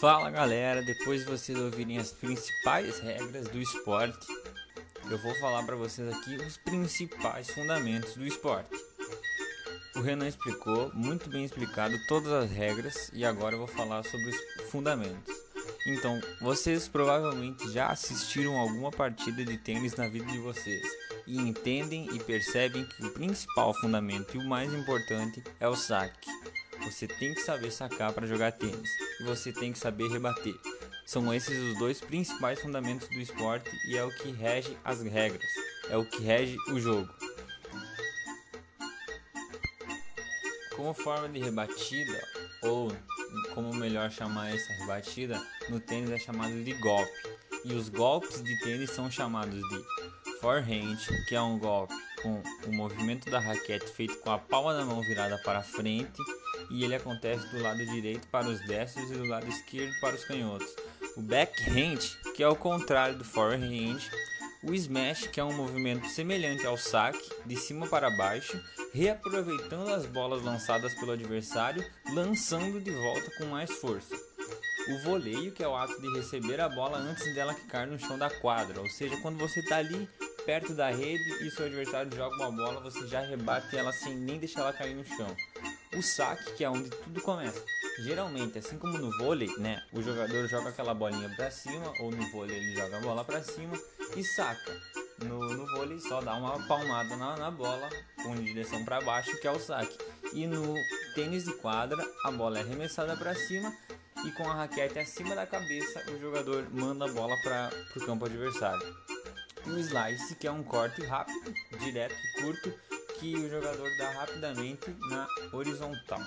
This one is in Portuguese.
Fala galera, depois de vocês ouvirem as principais regras do esporte, eu vou falar para vocês aqui os principais fundamentos do esporte. O Renan explicou, muito bem explicado, todas as regras e agora eu vou falar sobre os fundamentos. Então, vocês provavelmente já assistiram alguma partida de tênis na vida de vocês e entendem e percebem que o principal fundamento e o mais importante é o saque. Você tem que saber sacar para jogar tênis você tem que saber rebater. São esses os dois principais fundamentos do esporte e é o que rege as regras, é o que rege o jogo. Como forma de rebatida, ou como melhor chamar essa rebatida, no tênis é chamado de golpe. E os golpes de tênis são chamados de forehand, que é um golpe com o movimento da raquete feito com a palma da mão virada para frente, e ele acontece do lado direito para os destros e do lado esquerdo para os canhotos. O backhand, que é o contrário do forehand, o smash, que é um movimento semelhante ao saque, de cima para baixo, reaproveitando as bolas lançadas pelo adversário, lançando de volta com mais força. O voleio, que é o ato de receber a bola antes dela quicar no chão da quadra, ou seja, quando você está ali perto da rede e seu adversário joga uma bola, você já rebate ela sem nem deixar ela cair no chão. O saque, que é onde tudo começa. Geralmente, assim como no vôlei, né, o jogador joga aquela bolinha para cima, ou no vôlei ele joga a bola para cima e saca. No, no vôlei só dá uma palmada na, na bola com direção para baixo, que é o saque. E no tênis de quadra, a bola é arremessada para cima e com a raquete acima da cabeça, o jogador manda a bola para o campo adversário o slice, que é um corte rápido, direto e curto que o jogador dá rapidamente na horizontal.